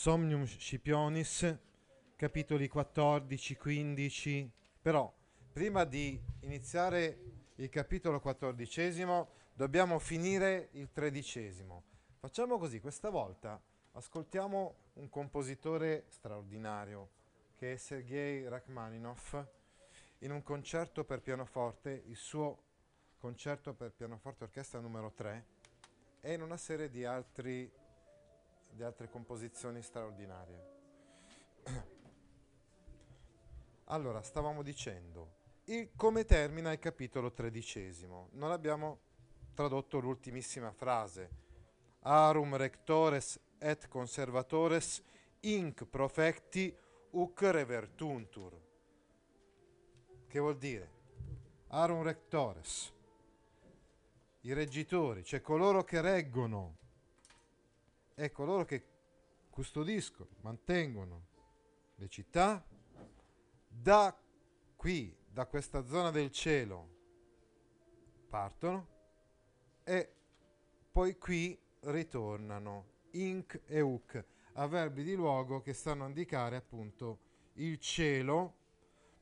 Somnium Scipionis, capitoli 14, 15. Però, prima di iniziare il capitolo quattordicesimo, dobbiamo finire il tredicesimo. Facciamo così, questa volta ascoltiamo un compositore straordinario che è Sergei Rachmaninoff in un concerto per pianoforte, il suo concerto per pianoforte orchestra numero 3 e in una serie di, altri, di altre composizioni straordinarie. Allora, stavamo dicendo, il, come termina il capitolo tredicesimo? Non abbiamo tradotto l'ultimissima frase. Arum rectores et conservatores inc profecti uc revertuntur. Che vuol dire? Arum rectores, i reggitori, cioè coloro che reggono e coloro che custodiscono, mantengono le città, da qui, da questa zona del cielo, partono e poi qui ritornano, inc e uc, avverbi di luogo che stanno a indicare appunto il cielo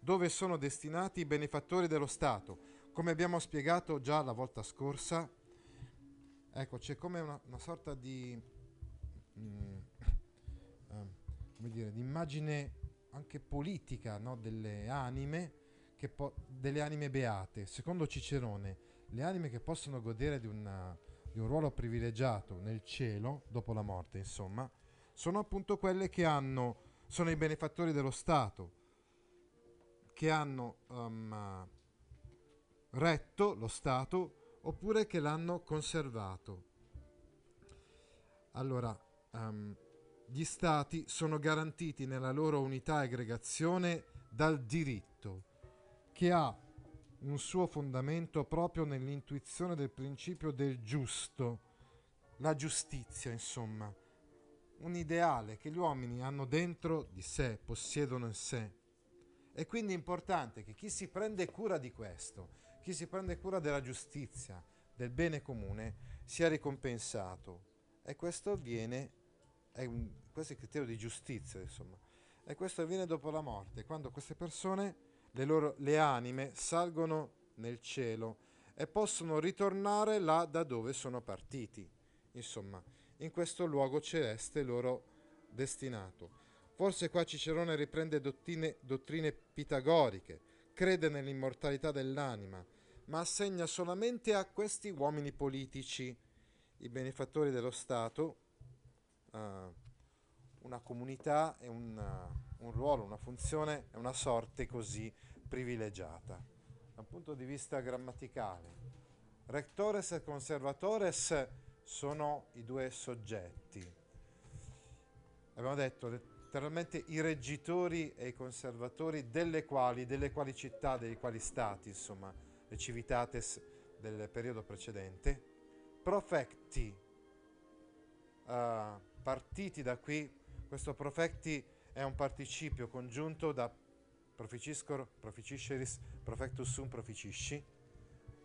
dove sono destinati i benefattori dello Stato. Come abbiamo spiegato già la volta scorsa, ecco, c'è come una, una sorta di, mm, um, come dire, di immagine anche politica no? delle anime, che po- delle anime beate. Secondo Cicerone, le anime che possono godere di, una, di un ruolo privilegiato nel cielo, dopo la morte, insomma, sono appunto quelle che hanno, sono i benefattori dello Stato, che hanno um, retto lo Stato oppure che l'hanno conservato. Allora, um, gli Stati sono garantiti nella loro unità e aggregazione dal diritto, che ha un suo fondamento proprio nell'intuizione del principio del giusto, la giustizia, insomma, un ideale che gli uomini hanno dentro di sé, possiedono in sé è quindi importante che chi si prende cura di questo, chi si prende cura della giustizia, del bene comune, sia ricompensato. E questo avviene, è un, questo è il criterio di giustizia, insomma. E questo avviene dopo la morte, quando queste persone, le loro le anime, salgono nel cielo e possono ritornare là da dove sono partiti. Insomma, in questo luogo celeste loro destinato. Forse qua Cicerone riprende dottrine, dottrine pitagoriche, crede nell'immortalità dell'anima, ma assegna solamente a questi uomini politici, i benefattori dello Stato, uh, una comunità e un, uh, un ruolo, una funzione e una sorte così privilegiata. Dal punto di vista grammaticale, rectores e conservatores sono i due soggetti. Abbiamo detto letteralmente i reggitori e i conservatori delle quali, delle quali città, dei quali stati, insomma, le civitates del periodo precedente, profecti, uh, partiti da qui, questo profecti è un participio congiunto da proficiscor, proficisceris, profectus sum proficisci,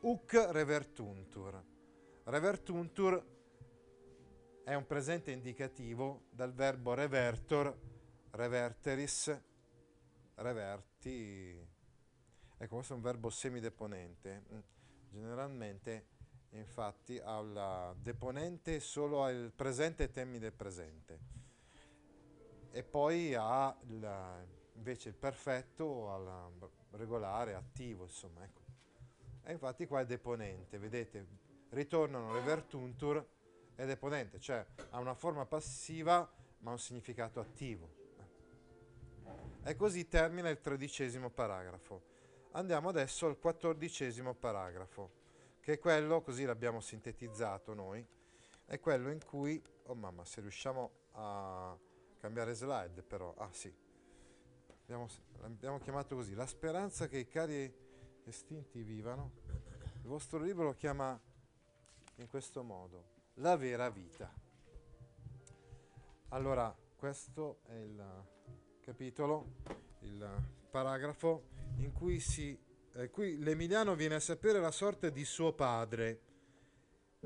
uc revertuntur. Revertuntur è un presente indicativo dal verbo revertor, reverteris, reverti, ecco questo è un verbo semideponente, mm. generalmente infatti ha il deponente solo al presente temi del presente e poi ha il, invece il perfetto al regolare, attivo, insomma, ecco. E infatti qua è deponente, vedete, ritornano revertuntur è deponente, cioè ha una forma passiva ma un significato attivo. E così termina il tredicesimo paragrafo. Andiamo adesso al quattordicesimo paragrafo, che è quello, così l'abbiamo sintetizzato noi, è quello in cui, oh mamma, se riusciamo a cambiare slide però. Ah sì, abbiamo, abbiamo chiamato così, la speranza che i cari estinti vivano. Il vostro libro lo chiama in questo modo, la vera vita. Allora, questo è il capitolo, il paragrafo in cui, si, eh, qui l'Emiliano viene a sapere la sorte di suo padre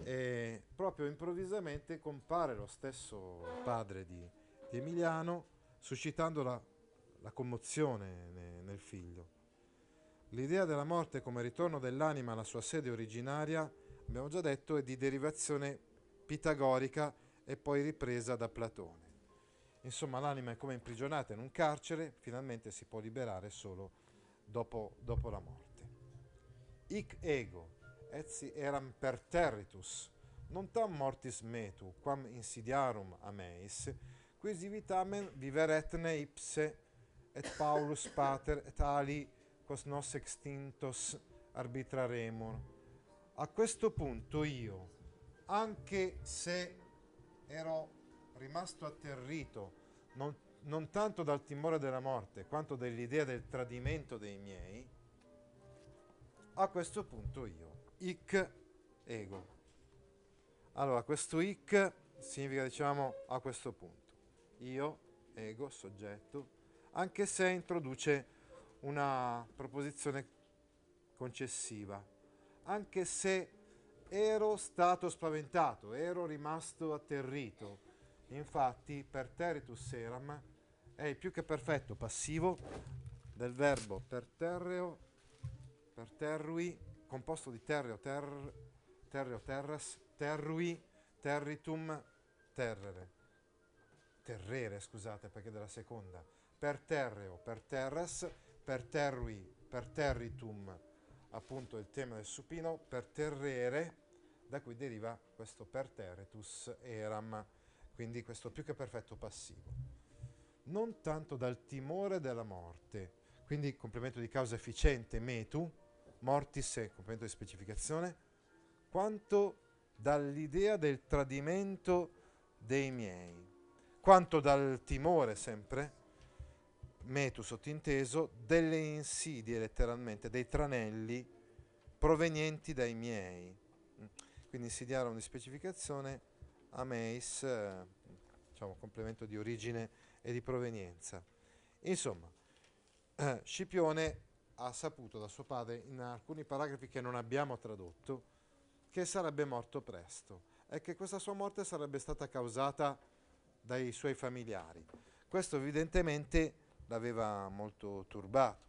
e proprio improvvisamente compare lo stesso padre di, di Emiliano suscitando la, la commozione ne, nel figlio. L'idea della morte come ritorno dell'anima alla sua sede originaria, abbiamo già detto, è di derivazione pitagorica e poi ripresa da Platone. Insomma, l'anima è come imprigionata in un carcere, finalmente si può liberare solo dopo, dopo la morte. Ic ego, etsi eram perterritus, non tam mortis metu, quam insidiarum ameis, quisi vitamen viveretne ipse, et Paulus pater, et ali quos nos extintos arbitraremur. A questo punto io, anche se ero rimasto atterrito, non, non tanto dal timore della morte, quanto dall'idea del tradimento dei miei, a questo punto io, ic ego. Allora, questo ic significa, diciamo, a questo punto. Io, ego, soggetto, anche se introduce una proposizione concessiva, anche se ero stato spaventato, ero rimasto atterrito. Infatti, per teritus eram è il più che perfetto passivo del verbo perterreo, perterrui, composto di terreo, ter, terreo, terras, terrui, territum, terrere. Terrere, scusate, perché della seconda. Per terreo, per terras, per terrui, per territum, appunto il tema del supino, per terrere, da cui deriva questo per terretus eram, quindi questo più che perfetto passivo. Non tanto dal timore della morte, quindi complemento di causa efficiente metu, mortis è complemento di specificazione, quanto dall'idea del tradimento dei miei, quanto dal timore sempre metu sottinteso, delle insidie letteralmente, dei tranelli provenienti dai miei. Quindi insidiare di specificazione, ameis, eh, diciamo complemento di origine e di provenienza. Insomma, eh, Scipione ha saputo da suo padre in alcuni paragrafi che non abbiamo tradotto che sarebbe morto presto e che questa sua morte sarebbe stata causata dai suoi familiari. Questo evidentemente l'aveva molto turbato.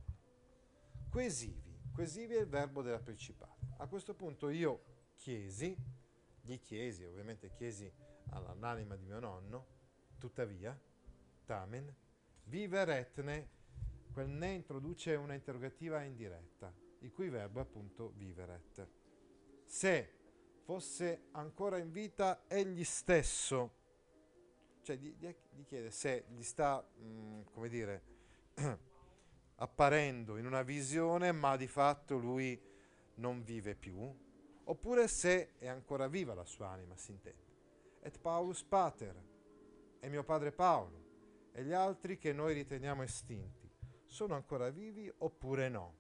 Quesivi, quesivi è il verbo della principale. A questo punto io chiesi, gli chiesi, ovviamente chiesi all'anima di mio nonno, tuttavia, tamen, vivere quel ne introduce una interrogativa indiretta, il cui verbo è appunto viveret. Se fosse ancora in vita egli stesso, cioè gli, gli chiede se gli sta, mh, mm, come dire, apparendo in una visione, ma di fatto lui non vive più, oppure se è ancora viva la sua anima, si intende. Et Paulus Pater, è mio padre Paolo, e gli altri che noi riteniamo estinti, sono ancora vivi oppure no?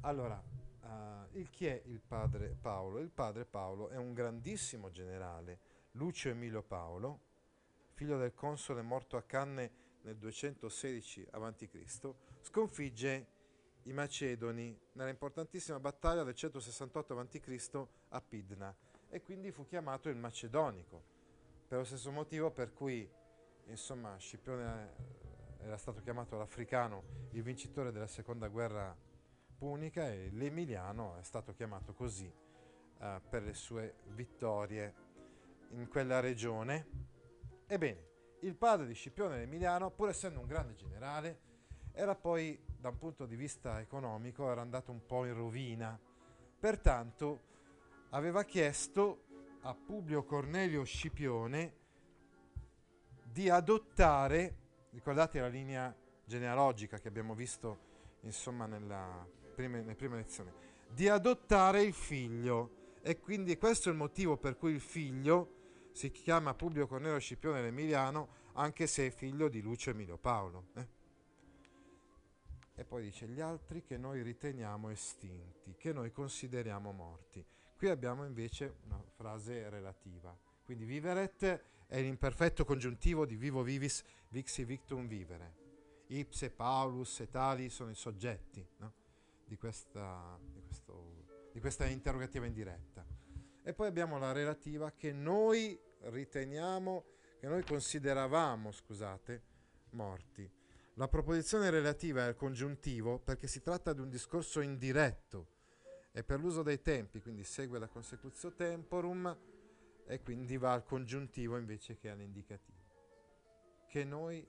Allora, uh, il chi è il padre Paolo? Il padre Paolo è un grandissimo generale, Lucio Emilio Paolo, figlio del console morto a Canne nel 216 a.C., sconfigge i Macedoni nella importantissima battaglia del 168 a.C. a Pidna e quindi fu chiamato il Macedonico, per lo stesso motivo per cui insomma, Scipione era stato chiamato l'Africano il vincitore della seconda guerra punica e l'Emiliano è stato chiamato così uh, per le sue vittorie in quella regione. Ebbene, il padre di Scipione Emiliano, pur essendo un grande generale, era poi, da un punto di vista economico, era andato un po' in rovina. Pertanto aveva chiesto a Publio Cornelio Scipione di adottare, ricordate la linea genealogica che abbiamo visto insomma nella prima, nelle prime lezioni, di adottare il figlio. E quindi questo è il motivo per cui il figlio si chiama Publio Cornelio Scipione l'Emiliano anche se è figlio di Lucio Emilio Paolo. Eh? E poi dice gli altri che noi riteniamo estinti, che noi consideriamo morti. Qui abbiamo invece una frase relativa. Quindi viveret è l'imperfetto congiuntivo di vivo vivis, vixi victum vivere. Ipse, Paulus e tali sono i soggetti no? di, questa, di, questo, di questa interrogativa indiretta. E poi abbiamo la relativa che noi riteniamo, che noi consideravamo, scusate, morti. La proposizione relativa è al congiuntivo perché si tratta di un discorso indiretto e per l'uso dei tempi, quindi segue la consecutio temporum e quindi va al congiuntivo invece che all'indicativo. Che noi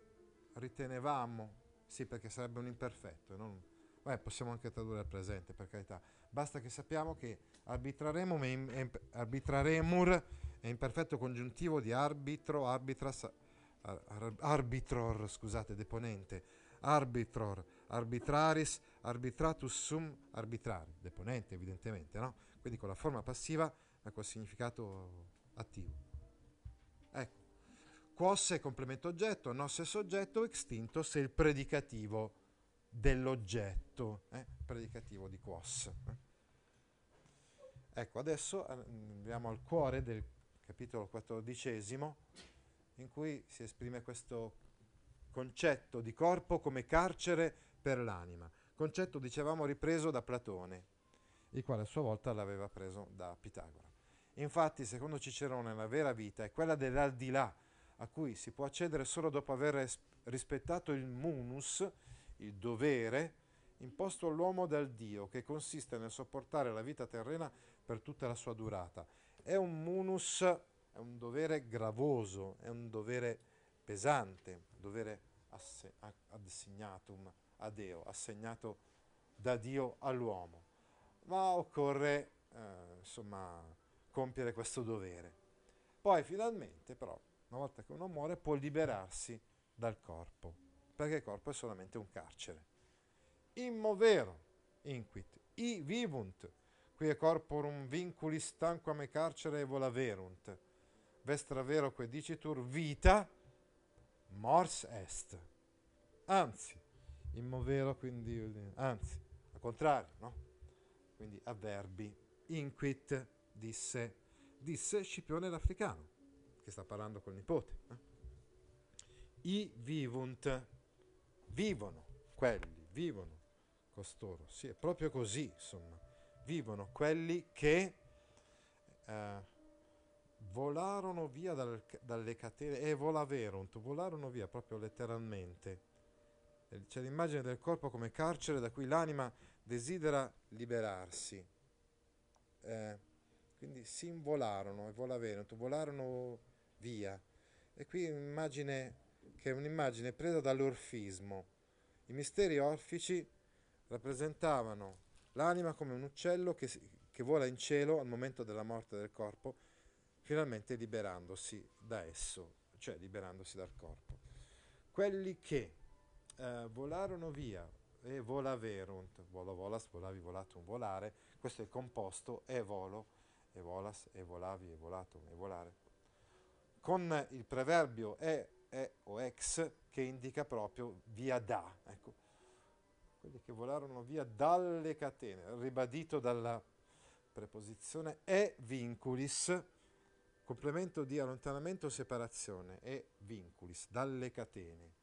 ritenevamo, sì perché sarebbe un imperfetto, non, beh, possiamo anche tradurre al presente per carità, basta che sappiamo che arbitraremur è, imperfetto congiuntivo di arbitro, arbitras, ar, arbitror, scusate, deponente, arbitror, arbitraris, arbitratus sum arbitrari, deponente evidentemente, no? Quindi con la forma passiva ma col significato attivo. Ecco, quos è complemento oggetto, nos è soggetto, extinto se il predicativo dell'oggetto, eh? predicativo di quos. Eh? Ecco, adesso andiamo al cuore del capitolo quattordicesimo, in cui si esprime questo concetto di corpo come carcere per l'anima. Concetto, dicevamo, ripreso da Platone, il quale a sua volta l'aveva preso da Pitagora. Infatti, secondo Cicerone, la vera vita è quella dell'aldilà, a cui si può accedere solo dopo aver rispettato il munus, il dovere, imposto all'uomo dal Dio, che consiste nel sopportare la vita terrena per tutta la sua durata. È un munus, è un dovere gravoso, è un dovere pesante, un dovere asse, assignatum a Deo, assegnato da Dio all'uomo. Ma occorre, eh, insomma, compiere questo dovere. Poi finalmente, però, una volta che uno muore, può liberarsi dal corpo, perché il corpo è solamente un carcere. Immovero, inquit, i vivunt, qui corporum vinculis tanquam e carcere volaverunt, vestra vero que dicitur vita mors est. Anzi, immovero quindi, anzi, al contrario, no? Quindi avverbi, inquit, disse, disse Scipione l'Africano, che sta parlando col nipote. Eh? I vivunt, vivono quelli, vivono costoro, sì, è proprio così, insomma vivono quelli che eh, volarono via dal, dalle catene e volaverunt, volarono via proprio letteralmente. C'è l'immagine del corpo come carcere da cui l'anima desidera liberarsi. Eh, quindi si involarono e volaverunt, volarono via. E qui un'immagine che è un'immagine presa dall'orfismo. I misteri orfici rappresentavano l'anima come un uccello che, che vola in cielo al momento della morte del corpo, finalmente liberandosi da esso, cioè liberandosi dal corpo. Quelli che eh, volarono via e volaverunt, volo volas, volavi, volatum, volare, questo è il composto e volo, e volas, e volavi, e volatum, e volare, con il preverbio e, e o ex che indica proprio via da, ecco, quelli che volarono via dalle catene, ribadito dalla preposizione e vinculis, complemento di allontanamento separazione, e vinculis, dalle catene,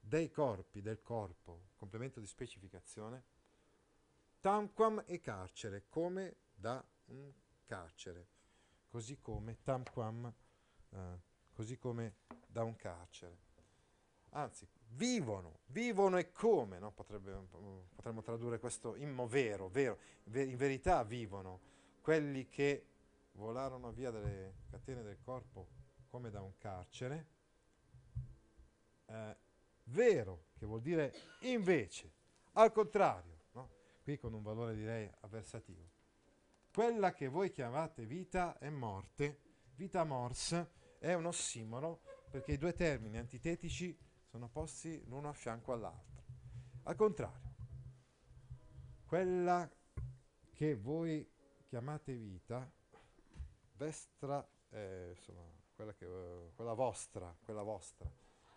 dei corpi, del corpo, complemento di specificazione, tamquam e carcere, come da un carcere, così come tamquam, eh, così come da un carcere. Anzi, vivono, vivono e come, no? Potrebbe, potremmo tradurre questo immovero, vero, in verità vivono, quelli che volarono via dalle catene del corpo come da un carcere, eh, vero, che vuol dire invece, al contrario, no? qui con un valore direi avversativo. Quella che voi chiamate vita e morte, vita mors, è un ossimoro perché i due termini antitetici sono posti l'uno a fianco all'altro. Al contrario, quella che voi chiamate vita, vestra, eh, insomma, quella, che, uh, quella vostra, quella vostra,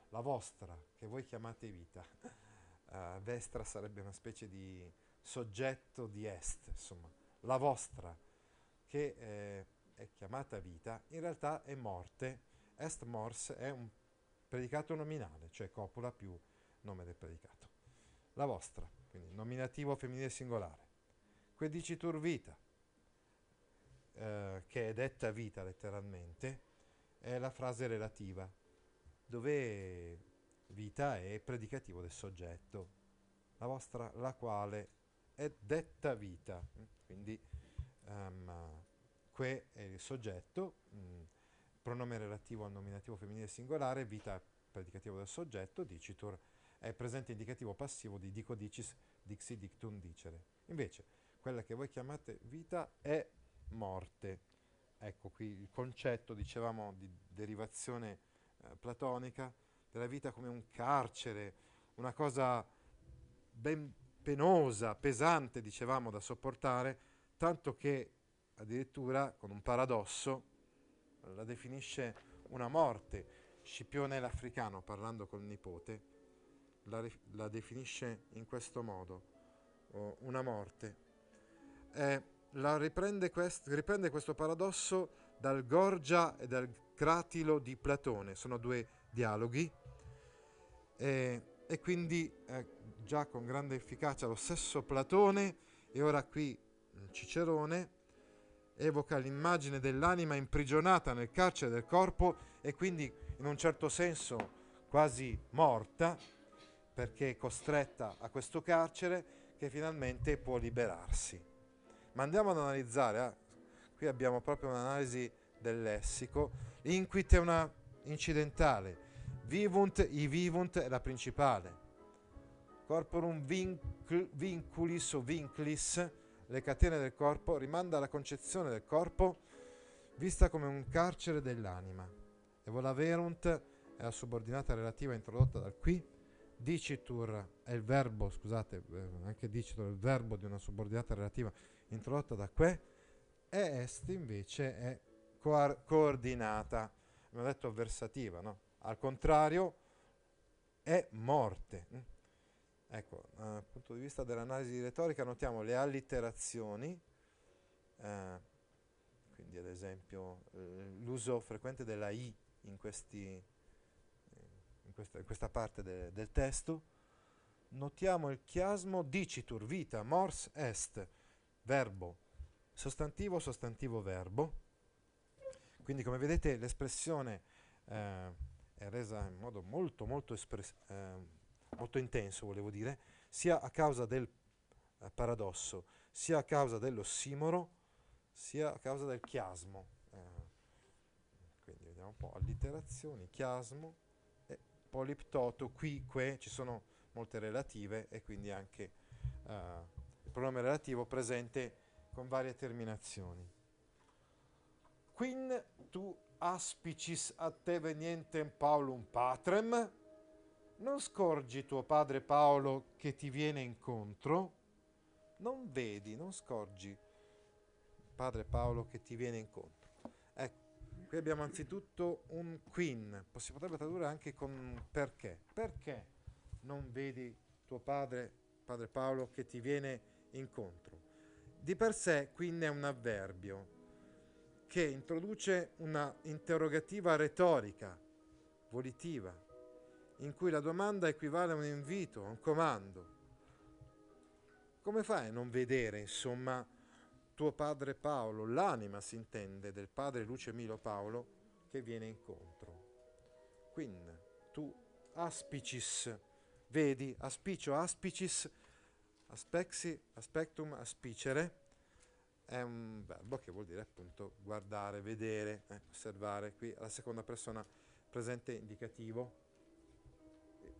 la vostra, che voi chiamate vita. Uh, vestra sarebbe una specie di soggetto di est, insomma, la vostra, che eh, è chiamata vita, in realtà è morte. Est mors è un predicato nominale, cioè copula più nome del predicato. La vostra, quindi nominativo femminile singolare. Quedicitur vita, eh, che è detta vita letteralmente, è la frase relativa, dove vita è predicativo del soggetto, la vostra, la quale è detta vita. Quindi um, que è il soggetto, mh, mm, pronome relativo al nominativo femminile singolare, vita predicativo del soggetto, dicitur è presente indicativo passivo di dico dicis, dixi dictum dicere. Invece, quella che voi chiamate vita è morte. Ecco qui il concetto, dicevamo, di derivazione eh, platonica della vita come un carcere, una cosa ben penosa, pesante, dicevamo, da sopportare, tanto che addirittura con un paradosso la definisce una morte. Scipione l'africano, parlando col nipote, la, la definisce in questo modo, oh, una morte. Eh, riprende, quest, riprende questo paradosso dal Gorgia e dal Cratilo di Platone, sono due dialoghi, eh, e quindi eh, già con grande efficacia lo stesso Platone e ora qui Cicerone evoca l'immagine dell'anima imprigionata nel carcere del corpo e quindi in un certo senso quasi morta perché è costretta a questo carcere che finalmente può liberarsi. Ma andiamo ad analizzare, eh? qui abbiamo proprio un'analisi del lessico, inquit è una incidentale, vivunt, i vivunt è la principale, corporum vincul, vinculis o vinclis, le catene del corpo, rimanda alla concezione del corpo vista come un carcere dell'anima. E volaverunt è la subordinata relativa introdotta dal qui, dicitur è il verbo, scusate, eh, anche dicitur è il verbo di una subordinata relativa introdotta da que, e est invece è coar- coordinata, abbiamo detto avversativa, no? Al contrario è morte. Mm? Ecco, dal punto di vista dell'analisi di retorica notiamo le allitterazioni, eh, quindi ad esempio l'uso frequente della i in, questi, in, questa, in questa, parte de, del testo, notiamo il chiasmo dicitur, vita, mors est, verbo, sostantivo, sostantivo, verbo. Quindi come vedete l'espressione eh, è resa in modo molto, molto, eh, molto intenso, volevo dire, sia a causa del eh, paradosso, sia a causa dell'ossimoro, sia a causa del chiasmo. Eh, quindi vediamo un po', allitterazioni, chiasmo e poliptoto, qui, que, ci sono molte relative e quindi anche eh, pronome relativo presente con varie terminazioni. Quin tu aspicis a te venientem Paulum patrem, non scorgi tuo padre Paolo che ti viene incontro, non vedi, non scorgi padre Paolo che ti viene incontro. Ecco, qui abbiamo anzitutto un quin, si potrebbe tradurre anche con perché. Perché non vedi tuo padre, padre Paolo, che ti viene incontro? Di per sé quindi è un avverbio che introduce una interrogativa retorica, volitiva, in cui la domanda equivale a un invito, a un comando. Come fai a non vedere, insomma, tuo padre Paolo, l'anima si intende del padre Luce Milo Paolo che viene incontro? Quindi tu aspicis, vedi, aspicio, aspicis Aspexi, aspectum, aspicere è un verbo che vuol dire appunto guardare, vedere, eh, osservare. Qui alla seconda persona presente indicativo.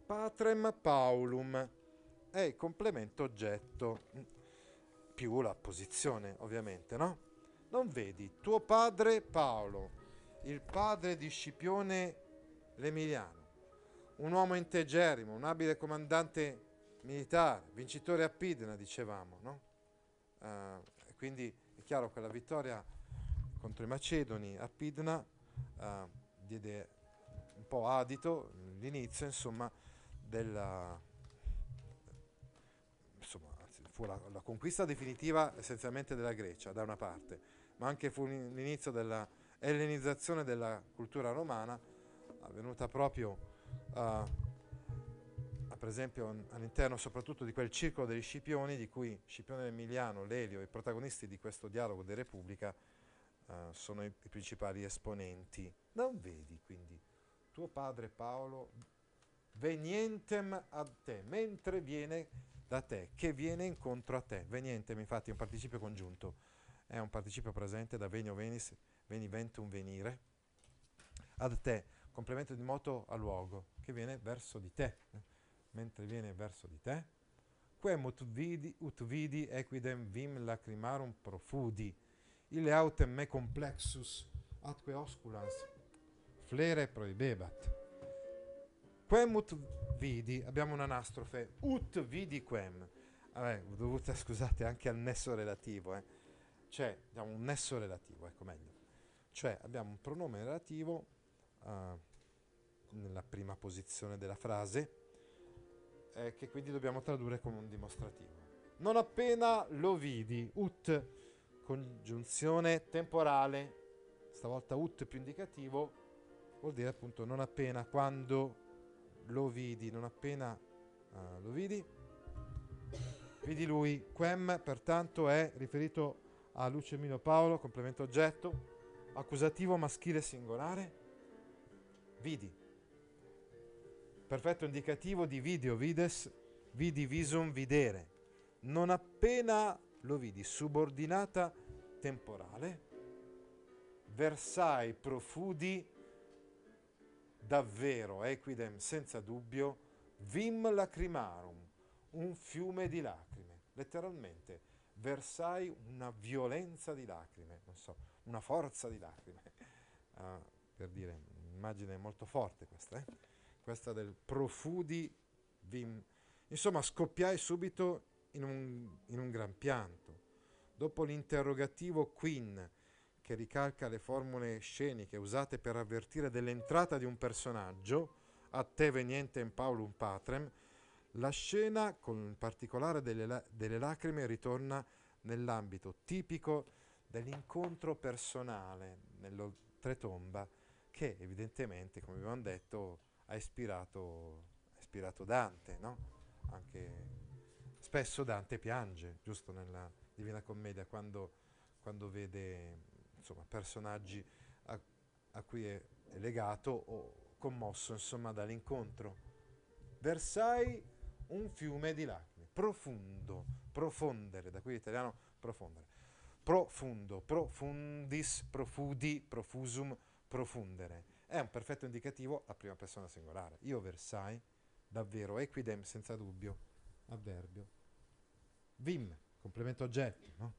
Patrem Paulum è il complemento oggetto più la posizione, ovviamente, no? Non vedi tuo padre Paolo, il padre di Scipione l'Emiliano, un uomo integerrimo, un abile comandante militare, vincitore a Pidna, dicevamo, no? Uh, quindi è chiaro che la vittoria contro i Macedoni a Pidna uh, diede un po' adito l'inizio, insomma, della insomma, fu la, la, conquista definitiva essenzialmente della Grecia da una parte, ma anche fu l'inizio della ellenizzazione della cultura romana avvenuta proprio uh, per esempio all'interno soprattutto di quel circolo degli Scipioni di cui Scipione Emiliano, Lelio, i protagonisti di questo dialogo di Repubblica uh, sono i, i, principali esponenti. Non vedi quindi tuo padre Paolo venientem ad te, mentre viene da te, che viene incontro a te. Venientem infatti è un participio congiunto, è un participio presente da venio venis, veni ventum venire, ad te, complemento di moto a luogo, che viene verso di te mentre viene verso di te? Quem ut vidi, ut vidi equidem vim lacrimarum profudi, ille autem me complexus atque osculans flere proibebat. Quem ut vidi, abbiamo un'anastrofe, ut vidi quem. Vabbè, dovuta, scusate, anche al nesso relativo, eh. Cioè, abbiamo un nesso relativo, ecco meglio. Cioè, abbiamo un pronome relativo uh, nella prima posizione della frase, eh, che quindi dobbiamo tradurre come un dimostrativo. Non appena lo vidi, ut, congiunzione temporale, stavolta ut più indicativo, vuol dire appunto non appena, quando lo vidi, non appena uh, lo vidi, vidi lui, quem pertanto è riferito a Luce Emilio Paolo, complemento oggetto, accusativo maschile singolare, vidi, perfetto indicativo di video, vides, vidi, visum, videre. Non appena lo vidi, subordinata temporale, versai profudi, davvero, equidem, senza dubbio, vim lacrimarum, un fiume di lacrime. Letteralmente, versai una violenza di lacrime, non so, una forza di lacrime. Uh, per dire, un'immagine molto forte questa, eh? Questa del profudi vim. Insomma, scoppiai subito in un, in un gran pianto. Dopo l'interrogativo quin, che ricalca le formule sceniche usate per avvertire dell'entrata di un personaggio, a te veniente in Paulum Patrem, la scena, con il particolare delle, delle lacrime, ritorna nell'ambito tipico dell'incontro personale nell'oltretomba, che evidentemente, come abbiamo detto, ha ispirato, ha ispirato Dante, no? Anche spesso Dante piange, giusto nella Divina Commedia, quando, quando vede insomma, personaggi a, a cui è, legato o commosso insomma, dall'incontro. Versai un fiume di lacrime, profondo, profondere, da qui l'italiano profondere, profondo, profundis, profudi, profusum, profundere è un perfetto indicativo a prima persona singolare. Io versai, davvero, equidem senza dubbio, avverbio. Vim, complemento oggetto, no?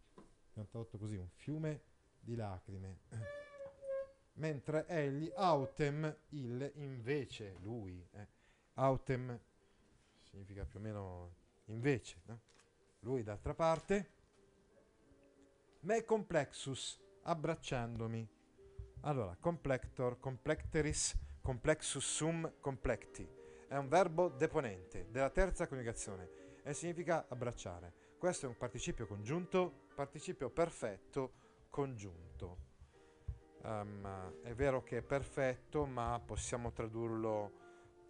Abbiamo tradotto così, un fiume di lacrime. Mentre egli, autem, il, invece, lui. Eh. Autem significa più o meno invece, no? Lui d'altra parte. Me complexus, abbracciandomi allora, complector, complecteris, complexus sum complecti. È un verbo deponente della terza coniugazione e significa abbracciare. Questo è un participio congiunto, participio perfetto congiunto. Um, è vero che è perfetto, ma possiamo tradurlo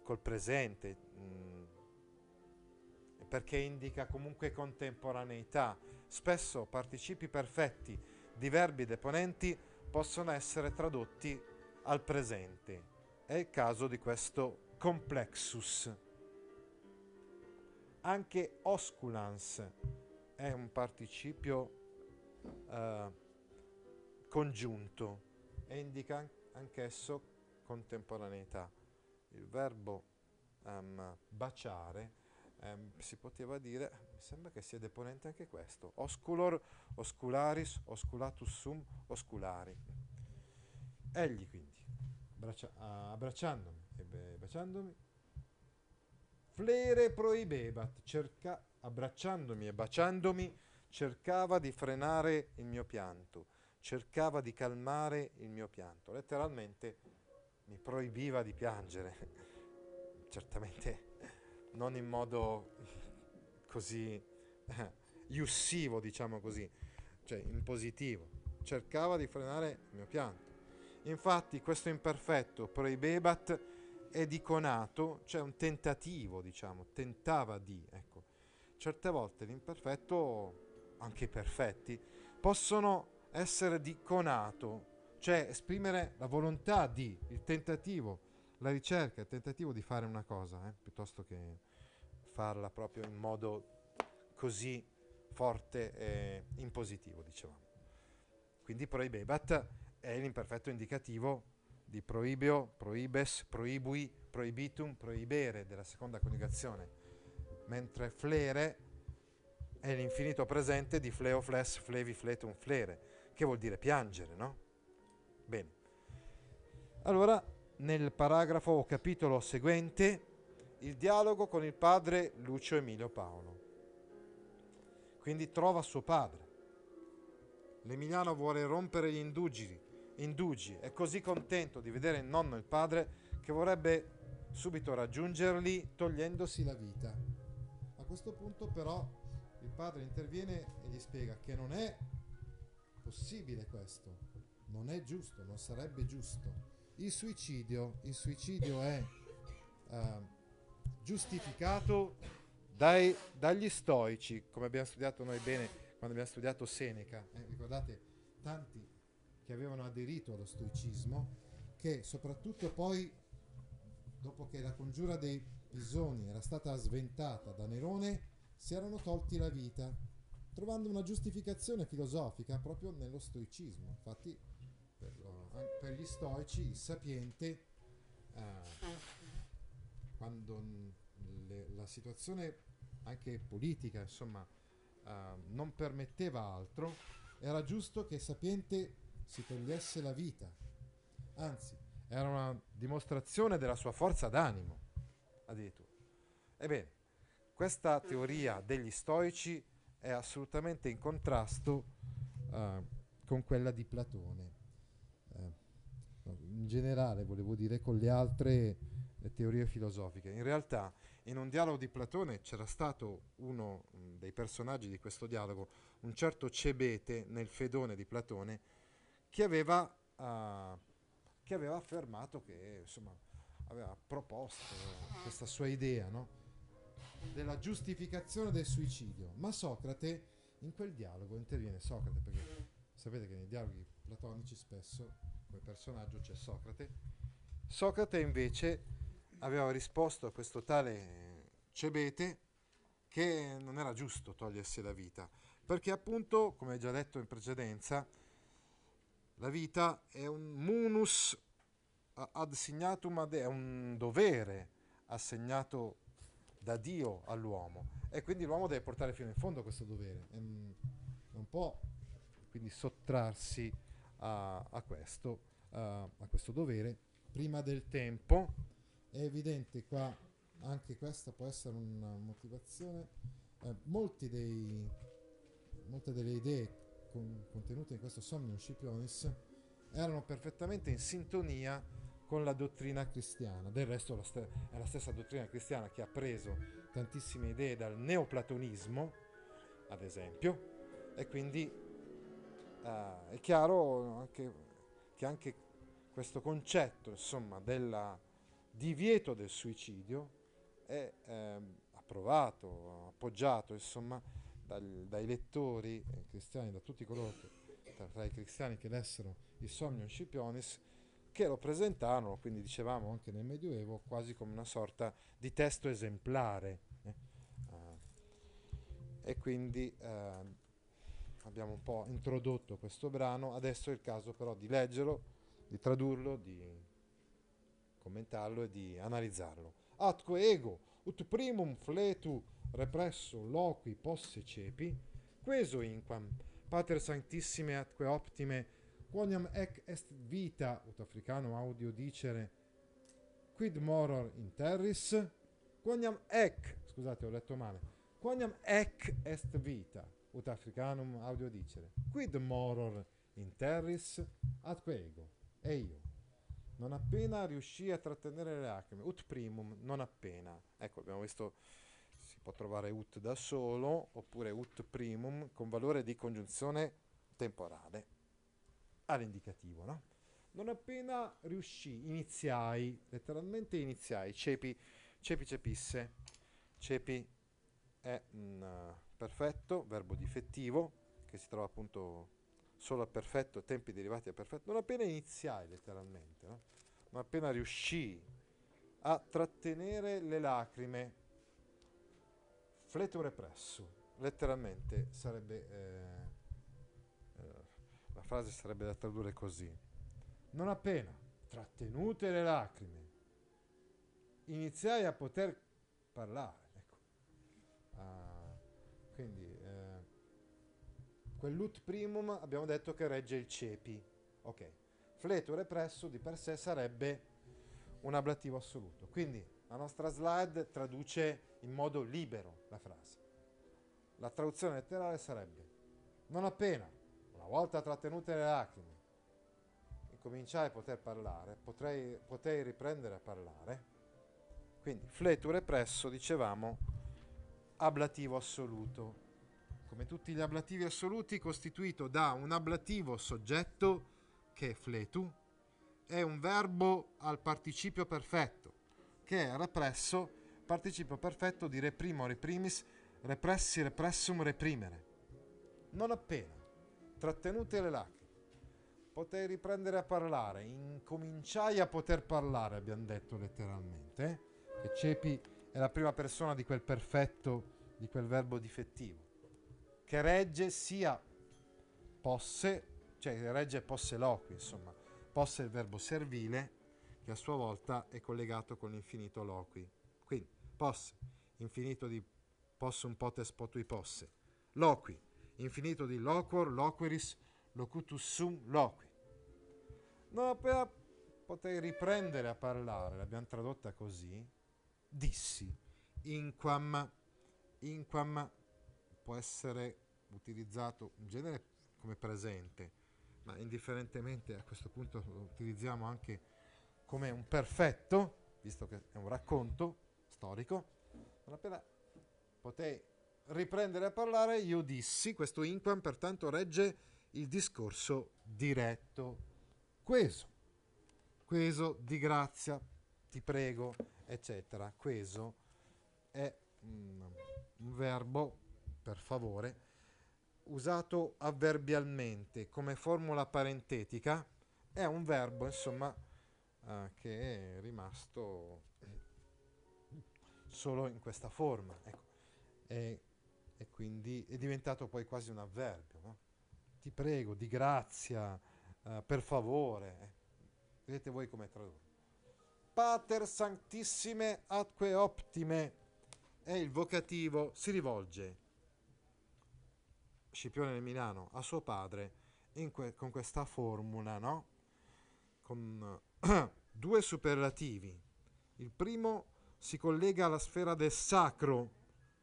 col presente, mh, mm, perché indica comunque contemporaneità. Spesso participi perfetti di verbi deponenti possono essere tradotti al presente. È il caso di questo complexus. Anche osculans è un participio uh, congiunto e indica anch'esso contemporaneità. Il verbo um, baciare um, si poteva dire, mi sembra che sia deponente anche questo, osculor, oscularis, osculatus sum, osculari. Egli quindi, abbraccia, abbracciandomi e baciandomi, flere proibebat, cerca, abbracciandomi e baciandomi, cercava di frenare il mio pianto, cercava di calmare il mio pianto. Letteralmente mi proibiva di piangere, certamente non in modo così eh, iussivo, diciamo così, cioè in positivo, cercava di frenare il mio pianto. Infatti questo imperfetto proibebat è diconato, cioè un tentativo, diciamo, tentava di, ecco. Certe volte l'imperfetto, anche i perfetti, possono essere diconato, cioè esprimere la volontà di, il tentativo, la ricerca, il tentativo di fare una cosa, eh, piuttosto che farla proprio in modo così forte e impositivo, dicevamo. Quindi proibebat è l'imperfetto indicativo di proibio, proibes, proibui, proibitum, proibere della seconda coniugazione, mentre flere è l'infinito presente di fleo, fles, flevi, fletum, flere, che vuol dire piangere, no? Bene. Allora, nel paragrafo o capitolo seguente, il dialogo con il padre Lucio Emilio Paolo. Quindi trova suo padre. L'Emiliano vuole rompere gli indugi, indugi, è così contento di vedere il nonno e il padre che vorrebbe subito raggiungerli togliendosi la vita. A questo punto però il padre interviene e gli spiega che non è possibile questo, non è giusto, non sarebbe giusto. Il suicidio, il suicidio è uh, giustificato dai, dagli stoici, come abbiamo studiato noi bene quando abbiamo studiato Seneca. Eh, ricordate tanti che avevano aderito allo stoicismo, che soprattutto poi, dopo che la congiura dei bisogni era stata sventata da Nerone, si erano tolti la vita, trovando una giustificazione filosofica proprio nello stoicismo. Infatti, per, lo, per gli stoici, il sapiente, eh, quando le, la situazione anche politica, insomma, eh, non permetteva altro, era giusto che il sapiente si togliesse la vita. Anzi, era una dimostrazione della sua forza d'animo, addirittura. Ebbene, questa teoria degli stoici è assolutamente in contrasto uh, con quella di Platone. In generale, volevo dire, con le altre le teorie filosofiche. In realtà, in un dialogo di Platone c'era stato uno mh, dei personaggi di questo dialogo, un certo Cebete nel Fedone di Platone, che aveva, uh, che aveva affermato che insomma, aveva proposto questa sua idea no? della giustificazione del suicidio. Ma Socrate, in quel dialogo interviene Socrate, perché sapete che nei dialoghi platonici spesso come personaggio c'è Socrate. Socrate invece aveva risposto a questo tale Cebete che non era giusto togliersi la vita, perché appunto, come già detto in precedenza, la vita è un munus ad signatum ad è un dovere assegnato da Dio all'uomo e quindi l'uomo deve portare fino in fondo questo dovere, non può quindi sottrarsi a, a, questo, a, a questo dovere prima del tempo è evidente qua, anche questa può essere una motivazione, eh, dei, molte delle idee con, contenute in questo Somnium Scipionis erano perfettamente in sintonia con la dottrina cristiana. Del resto è la stessa dottrina cristiana che ha preso tantissime idee dal neoplatonismo, ad esempio, e quindi uh, è chiaro anche, che anche questo concetto, insomma, della divieto del suicidio è eh, approvato, appoggiato insomma dal, dai lettori eh, cristiani, da tutti coloro che, tra, tra, i cristiani che lessero il Somnium Scipionis, che lo presentarono, quindi dicevamo anche nel Medioevo, quasi come una sorta di testo esemplare. Eh? Uh, e quindi uh, abbiamo un po' introdotto questo brano, adesso è il caso però di leggerlo, di tradurlo, di commentarlo e di analizzarlo. Atque ego, ut primum fletu represso loqui posse cepi, queso inquam, pater sanctissime atque optime, quoniam ec est vita, ut africano audio dicere, quid moror in terris, quoniam ec, scusate ho letto male, quoniam ec est vita, ut africanum audio dicere, quid moror in terris, atque ego, e io non appena riuscì a trattenere le lacrime. Ut primum, non appena. Ecco, abbiamo visto, si può trovare ut da solo, oppure ut primum con valore di congiunzione temporale all'indicativo, no? Non appena riuscì, iniziai, letteralmente iniziai, cepi, cepi cepisse. Cepi è un perfetto, verbo difettivo, che si trova appunto solo al perfetto, tempi derivati al perfetto, non appena iniziai letteralmente, no? non appena riuscii a trattenere le lacrime, fleto represso, letteralmente sarebbe, eh, eh, la frase sarebbe da tradurre così, non appena trattenute le lacrime, iniziai a poter parlare, ecco. ah, quindi Quell'ut primum abbiamo detto che regge il cepi. Ok. Fleto represso di per sé sarebbe un ablativo assoluto. Quindi la nostra slide traduce in modo libero la frase. La traduzione letterale sarebbe non appena, una volta trattenute le lacrime, incominciai a poter parlare, potrei, potei riprendere a parlare. Quindi fleto represso, dicevamo, ablativo assoluto come tutti gli ablativi assoluti, costituito da un ablativo soggetto, che è fletu, e un verbo al participio perfetto, che è represso, participio perfetto di reprimo, reprimis, repressi, repressum, reprimere. Non appena, trattenute le lacrime, potei riprendere a parlare, incominciai a poter parlare, abbiamo detto letteralmente, eh? che Cepi è la prima persona di quel perfetto, di quel verbo difettivo che regge sia posse, cioè regge posse loqui, insomma, posse è il verbo servile che a sua volta è collegato con l'infinito loqui. Quindi posse, infinito di possum potes potui posse. Loqui, infinito di loquor, loquiris, locutus sum loqui. Non appena potei riprendere a parlare, l'abbiamo tradotta così, dissi, inquam, inquam può essere utilizzato in genere come presente, ma indifferentemente a questo punto lo utilizziamo anche come un perfetto, visto che è un racconto storico. Non appena potei riprendere a parlare, io dissi, questo inquam pertanto regge il discorso diretto. Queso, queso di grazia, ti prego, eccetera. Queso è un, un verbo, per favore, usato avverbialmente come formula parentetica è un verbo, insomma, eh, che è rimasto solo in questa forma. Ecco. E, e, quindi è diventato poi quasi un avverbio. No? Ti prego, di grazia, eh, per favore. Eh. Vedete voi come tradurre. Pater sanctissime atque optime è il vocativo, si rivolge Scipione del Milano a suo padre que- con questa formula, no? Con due superlativi. Il primo si collega alla sfera del sacro,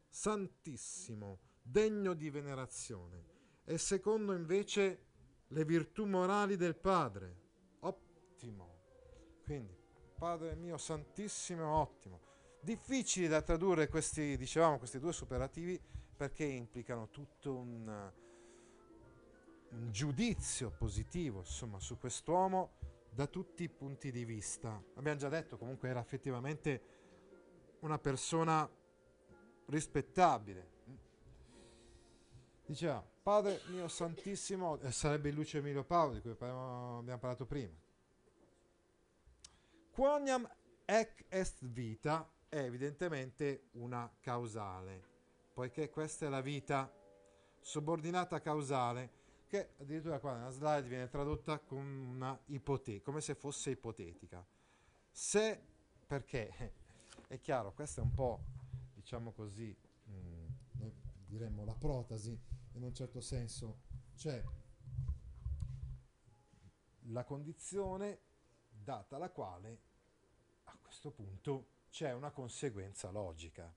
santissimo, degno di venerazione, e il secondo invece le virtù morali del padre, ottimo. Quindi, Padre mio santissimo, ottimo. Difficili da tradurre questi, dicevamo, questi due superlativi perché implicano tutto un, un giudizio positivo insomma, su quest'uomo da tutti i punti di vista. Abbiamo già detto, comunque era effettivamente una persona rispettabile. Diceva, Padre mio Santissimo, e sarebbe il Lucio Emilio Paolo di cui abbiamo parlato prima. Quoniam ec est vita è evidentemente una causale poiché questa è la vita subordinata causale, che addirittura qua nella slide viene tradotta con una ipotetica, come se fosse ipotetica. Se, perché, è chiaro, questa è un po', diciamo così, mh, mm, diremmo la protasi, in un certo senso, cioè la condizione data la quale questo punto c'è una conseguenza logica.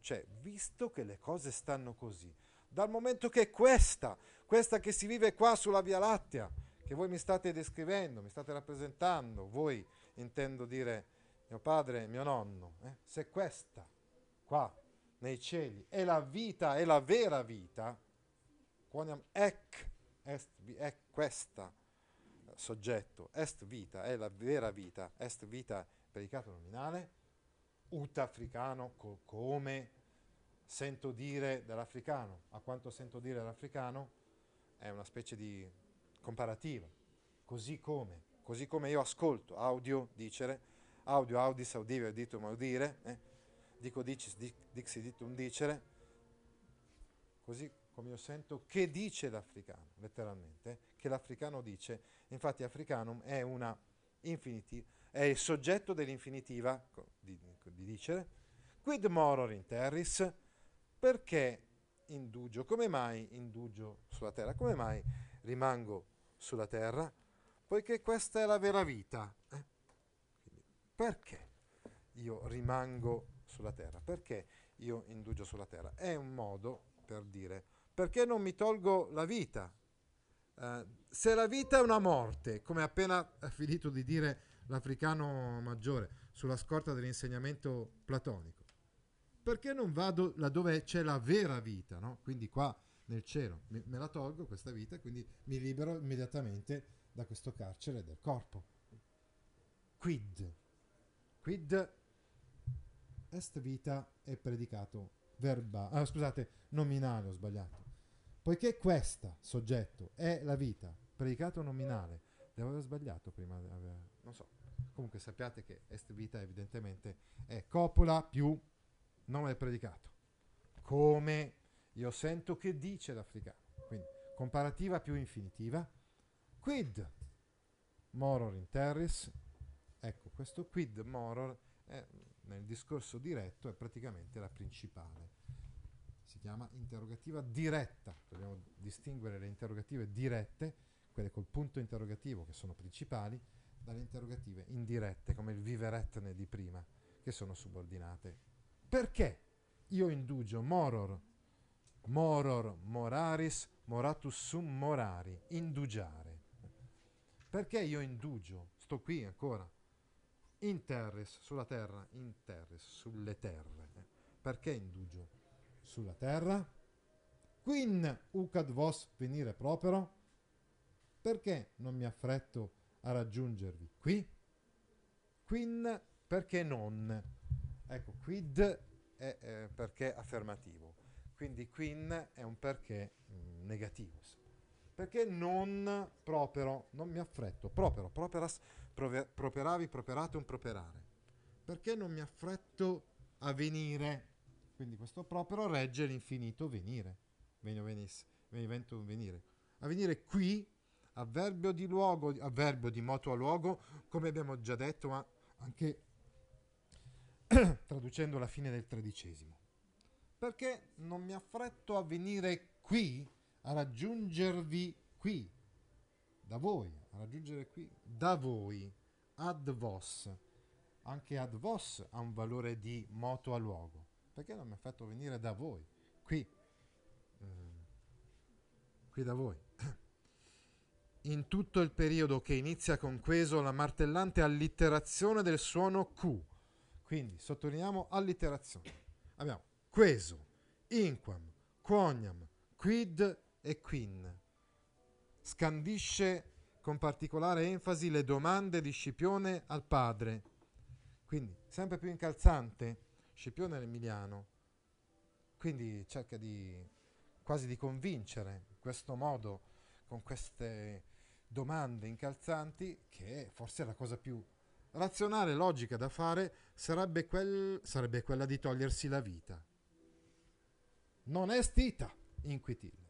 Cioè, visto che le cose stanno così, dal momento che questa, questa che si vive qua sulla Via Lattea, che voi mi state descrivendo, mi state rappresentando, voi intendo dire mio padre mio nonno, eh? se questa qua nei cieli è la vita, è la vera vita, ec est, è questa soggetto, est vita, è la vera vita, est vita predicato nominale, ut africano, co- come sento dire dell'africano, a quanto sento dire dell'africano, è una specie di comparativa, così come, così come io ascolto audio dicere, audio audis audive auditum audire, eh? dico dicis dic, dixi ditum dicere, così come io sento che dice l'africano, letteralmente, che l'africano dice, infatti africanum è una infinitiva, è il soggetto dell'infinitiva di, di dicere, quid moror in terris, perché indugio, come mai indugio sulla terra, come mai rimango sulla terra, poiché questa è la vera vita. Eh? perché io rimango sulla terra? Perché io indugio sulla terra? È un modo per dire perché non mi tolgo la vita? Uh, se la vita è una morte, come appena finito di dire l'africano maggiore sulla scorta dell'insegnamento platonico, perché non vado laddove c'è la vera vita, no? Quindi qua nel cielo me, la tolgo questa vita quindi mi libero immediatamente da questo carcere del corpo. Quid? Quid est vita è predicato verbale, ah, scusate, nominale, ho sbagliato. Poiché questa, soggetto, è la vita, predicato nominale, devo aver sbagliato prima, non so. Comunque sappiate che est vita evidentemente è copula più nome del predicato. Come io sento che dice l'africano. Quindi comparativa più infinitiva. Quid moror in terris. Ecco, questo quid moror è, nel discorso diretto è praticamente la principale. Si chiama interrogativa diretta. Dobbiamo distinguere le interrogative dirette, quelle col punto interrogativo che sono principali, dalle interrogative indirette, come il viveretne di prima, che sono subordinate. Perché io indugio moror moror moraris moratus sum morari, indugiare. Perché io indugio? Sto qui ancora. In terris, sulla terra, in terris, sulle terre. Perché indugio? Sulla terra? Quin ucad vos venire propero? Perché non mi affretto a raggiungervi qui? Quin perché non? Ecco, quid è eh, perché affermativo quindi quin è un perché mh, mm, negativo. Perché non propero, non mi affretto, propero, properas, prove, properavi, properatum, properare. Perché non mi affretto a venire? Quindi questo propero regge l'infinito venire. Venio venis, venivento venire. A venire qui, avverbio di luogo, avverbio di moto a luogo, come abbiamo già detto, ma anche traducendo la fine del tredicesimo perché non mi affretto a venire qui, a raggiungervi qui, da voi, a raggiungere qui, da voi, ad vos. Anche ad vos ha un valore di moto a luogo. Perché non mi affretto a venire da voi, qui, eh, qui da voi. In tutto il periodo che inizia con queso la martellante allitterazione del suono Q. Quindi sottolineiamo allitterazione. Abbiamo queso, inquam, quoniam, quid e quin. Scandisce con particolare enfasi le domande di Scipione al padre. Quindi, sempre più incalzante, Scipione l'Emiliano. Quindi cerca di quasi di convincere in questo modo, con queste domande incalzanti, che forse la cosa più razionale e logica da fare sarebbe, quel, sarebbe quella di togliersi la vita non è stita inquitille.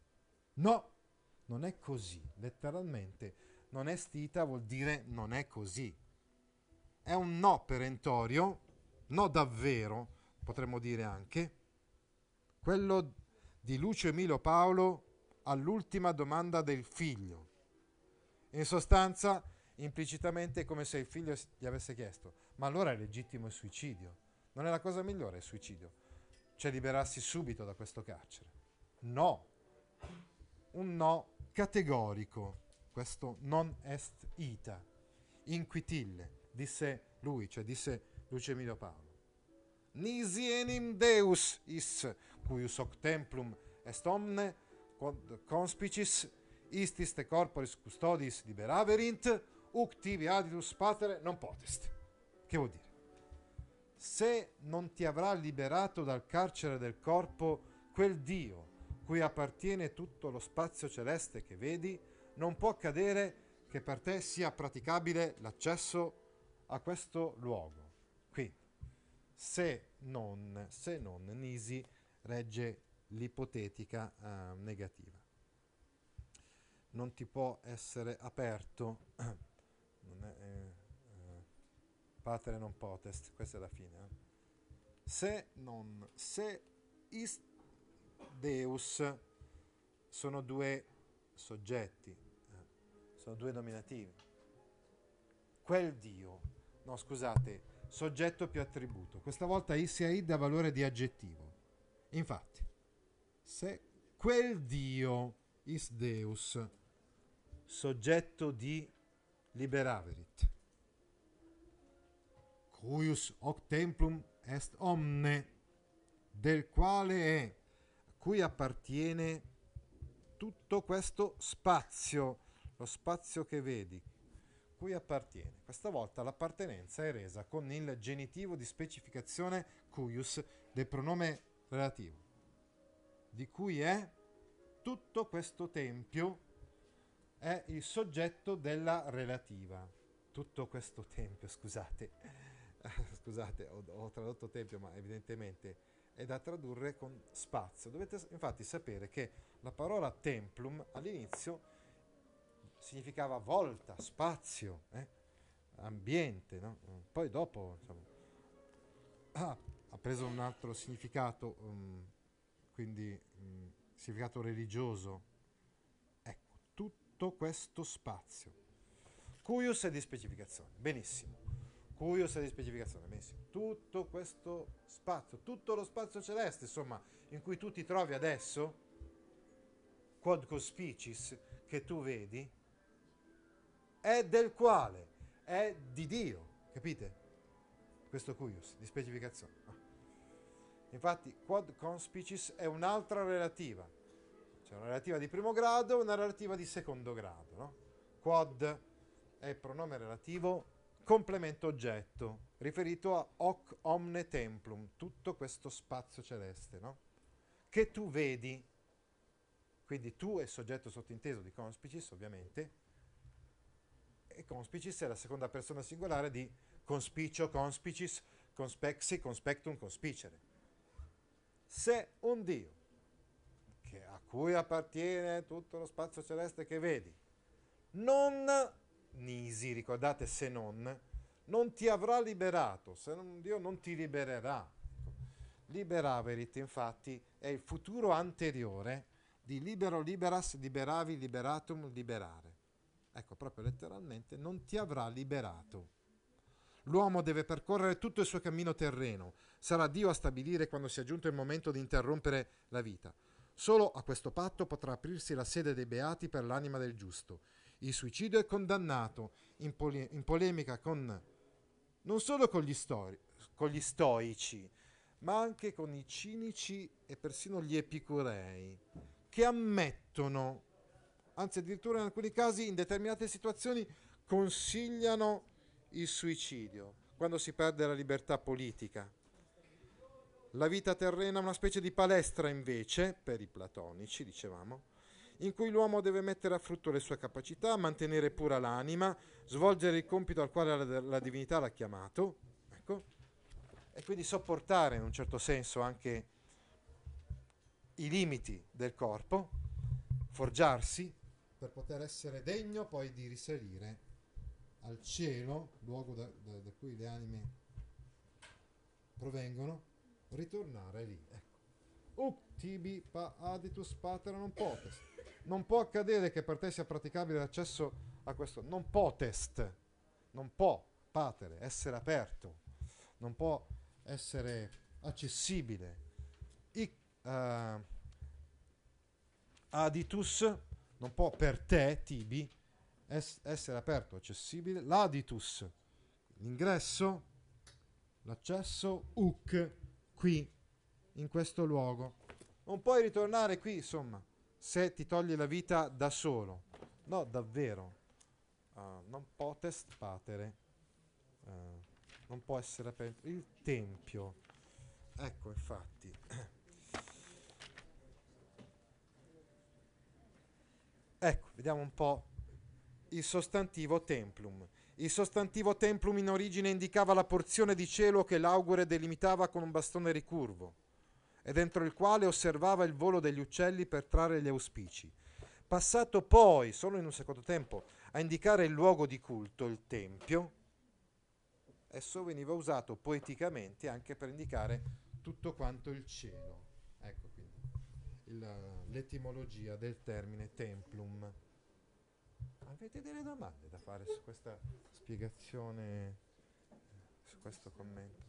No, non è così. Letteralmente, non è stita vuol dire non è così. È un no perentorio, no davvero, potremmo dire anche, quello di Lucio Emilio Paolo all'ultima domanda del figlio. In sostanza, implicitamente è come se il figlio gli avesse chiesto, ma allora è legittimo il suicidio? Non è la cosa migliore il suicidio? cioè liberarsi subito da questo carcere. No, un no categorico. questo non est ita, inquitille, disse lui, cioè disse Lucio Emilio Paolo. Nisi enim Deus is, cuius hoc templum est omne conspicis, istis te corporis custodis liberaverint, uc tibi aditus patere non potest. Che vuol dire? Se non ti avrà liberato dal carcere del corpo quel Dio cui appartiene tutto lo spazio celeste che vedi, non può accadere che per te sia praticabile l'accesso a questo luogo. Quindi, se non, se non Nisi regge l'ipotetica eh, negativa. Non ti può essere aperto, non è, eh, eh, patere non potest, questa è la fine. Eh. Se non, se ist Deus sono due soggetti, eh, sono due nominativi. Quel Dio, no scusate, soggetto più attributo. Questa volta isia id ha valore di aggettivo. Infatti, se quel Dio is Deus, soggetto di liberaverit, cuius hoc templum est omne, del quale è, a cui appartiene tutto questo spazio, lo spazio che vedi, cui appartiene. Questa volta l'appartenenza è resa con il genitivo di specificazione cuius del pronome relativo di cui è tutto questo tempio è il soggetto della relativa. Tutto questo tempio, scusate, scusate, ho, ho, tradotto tempio, ma evidentemente è da tradurre con spazio. Dovete infatti sapere che la parola templum all'inizio significava volta, spazio, eh? ambiente, no? poi dopo insomma, ha preso un altro significato. Um, quindi mh, significato religioso. Ecco, tutto questo spazio. Cuius è di specificazione, benissimo. Cuius è di specificazione, benissimo. Tutto questo spazio, tutto lo spazio celeste, insomma, in cui tu ti trovi adesso, quod cospicis, che tu vedi, è del quale, è di Dio, capite? Questo cuius, di specificazione. Infatti, quod conspicis è un'altra relativa. C'è una relativa di primo grado e una relativa di secondo grado. No? Quod è pronome relativo complemento oggetto, riferito a hoc omne templum, tutto questo spazio celeste, no? che tu vedi. Quindi tu è soggetto sottinteso di conspicis, ovviamente, e conspicis è la seconda persona singolare di conspicio, conspicis, conspexi, conspectum, conspicere se un Dio che, a cui appartiene tutto lo spazio celeste che vedi, non nisi, ricordate se non, non ti avrà liberato, se non, Dio non ti libererà. Liberaverit, infatti, è il futuro anteriore di libero liberas, liberavi, liberatum, liberare. Ecco, proprio letteralmente, non ti avrà liberato. L'uomo deve percorrere tutto il suo cammino terreno, Sarà Dio a stabilire quando sia giunto il momento di interrompere la vita. Solo a questo patto potrà aprirsi la sede dei beati per l'anima del giusto. Il suicidio è condannato in, pole- in polemica con non solo con gli, stori- con gli stoici, ma anche con i cinici e persino gli epicurei, che ammettono, anzi addirittura in alcuni casi, in determinate situazioni, consigliano il suicidio, quando si perde la libertà politica. La vita terrena è una specie di palestra invece, per i platonici, dicevamo, in cui l'uomo deve mettere a frutto le sue capacità, mantenere pura l'anima, svolgere il compito al quale la, la divinità l'ha chiamato, ecco, e quindi sopportare in un certo senso anche i limiti del corpo, forgiarsi per poter essere degno poi di risalire al cielo, luogo da, da, da cui le anime provengono, ritornare lì. Ecco. Uc tibi pa aditus patera non potest. Non può accadere che per te sia praticabile l'accesso a questo. Non potest. Non può, patere, essere aperto. Non può essere accessibile. I, uh, aditus non può per te, tibi, es- essere aperto, accessibile, l'aditus, l'ingresso, l'accesso, hook, qui, in questo luogo. Non puoi ritornare qui, insomma, se ti togli la vita da solo. No, davvero. Uh, non potest patere. Uh, non può essere aperto. Il tempio. Ecco, infatti. ecco, vediamo un po' il sostantivo templum. Il sostantivo templum in origine indicava la porzione di cielo che l'augure delimitava con un bastone ricurvo e dentro il quale osservava il volo degli uccelli per trarre gli auspici. Passato poi, solo in un secondo tempo, a indicare il luogo di culto, il tempio, esso veniva usato poeticamente anche per indicare tutto quanto il cielo. Ecco quindi il, l'etimologia del termine templum. Avete delle domande da fare su questa spiegazione, su questo commento?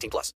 18 plus.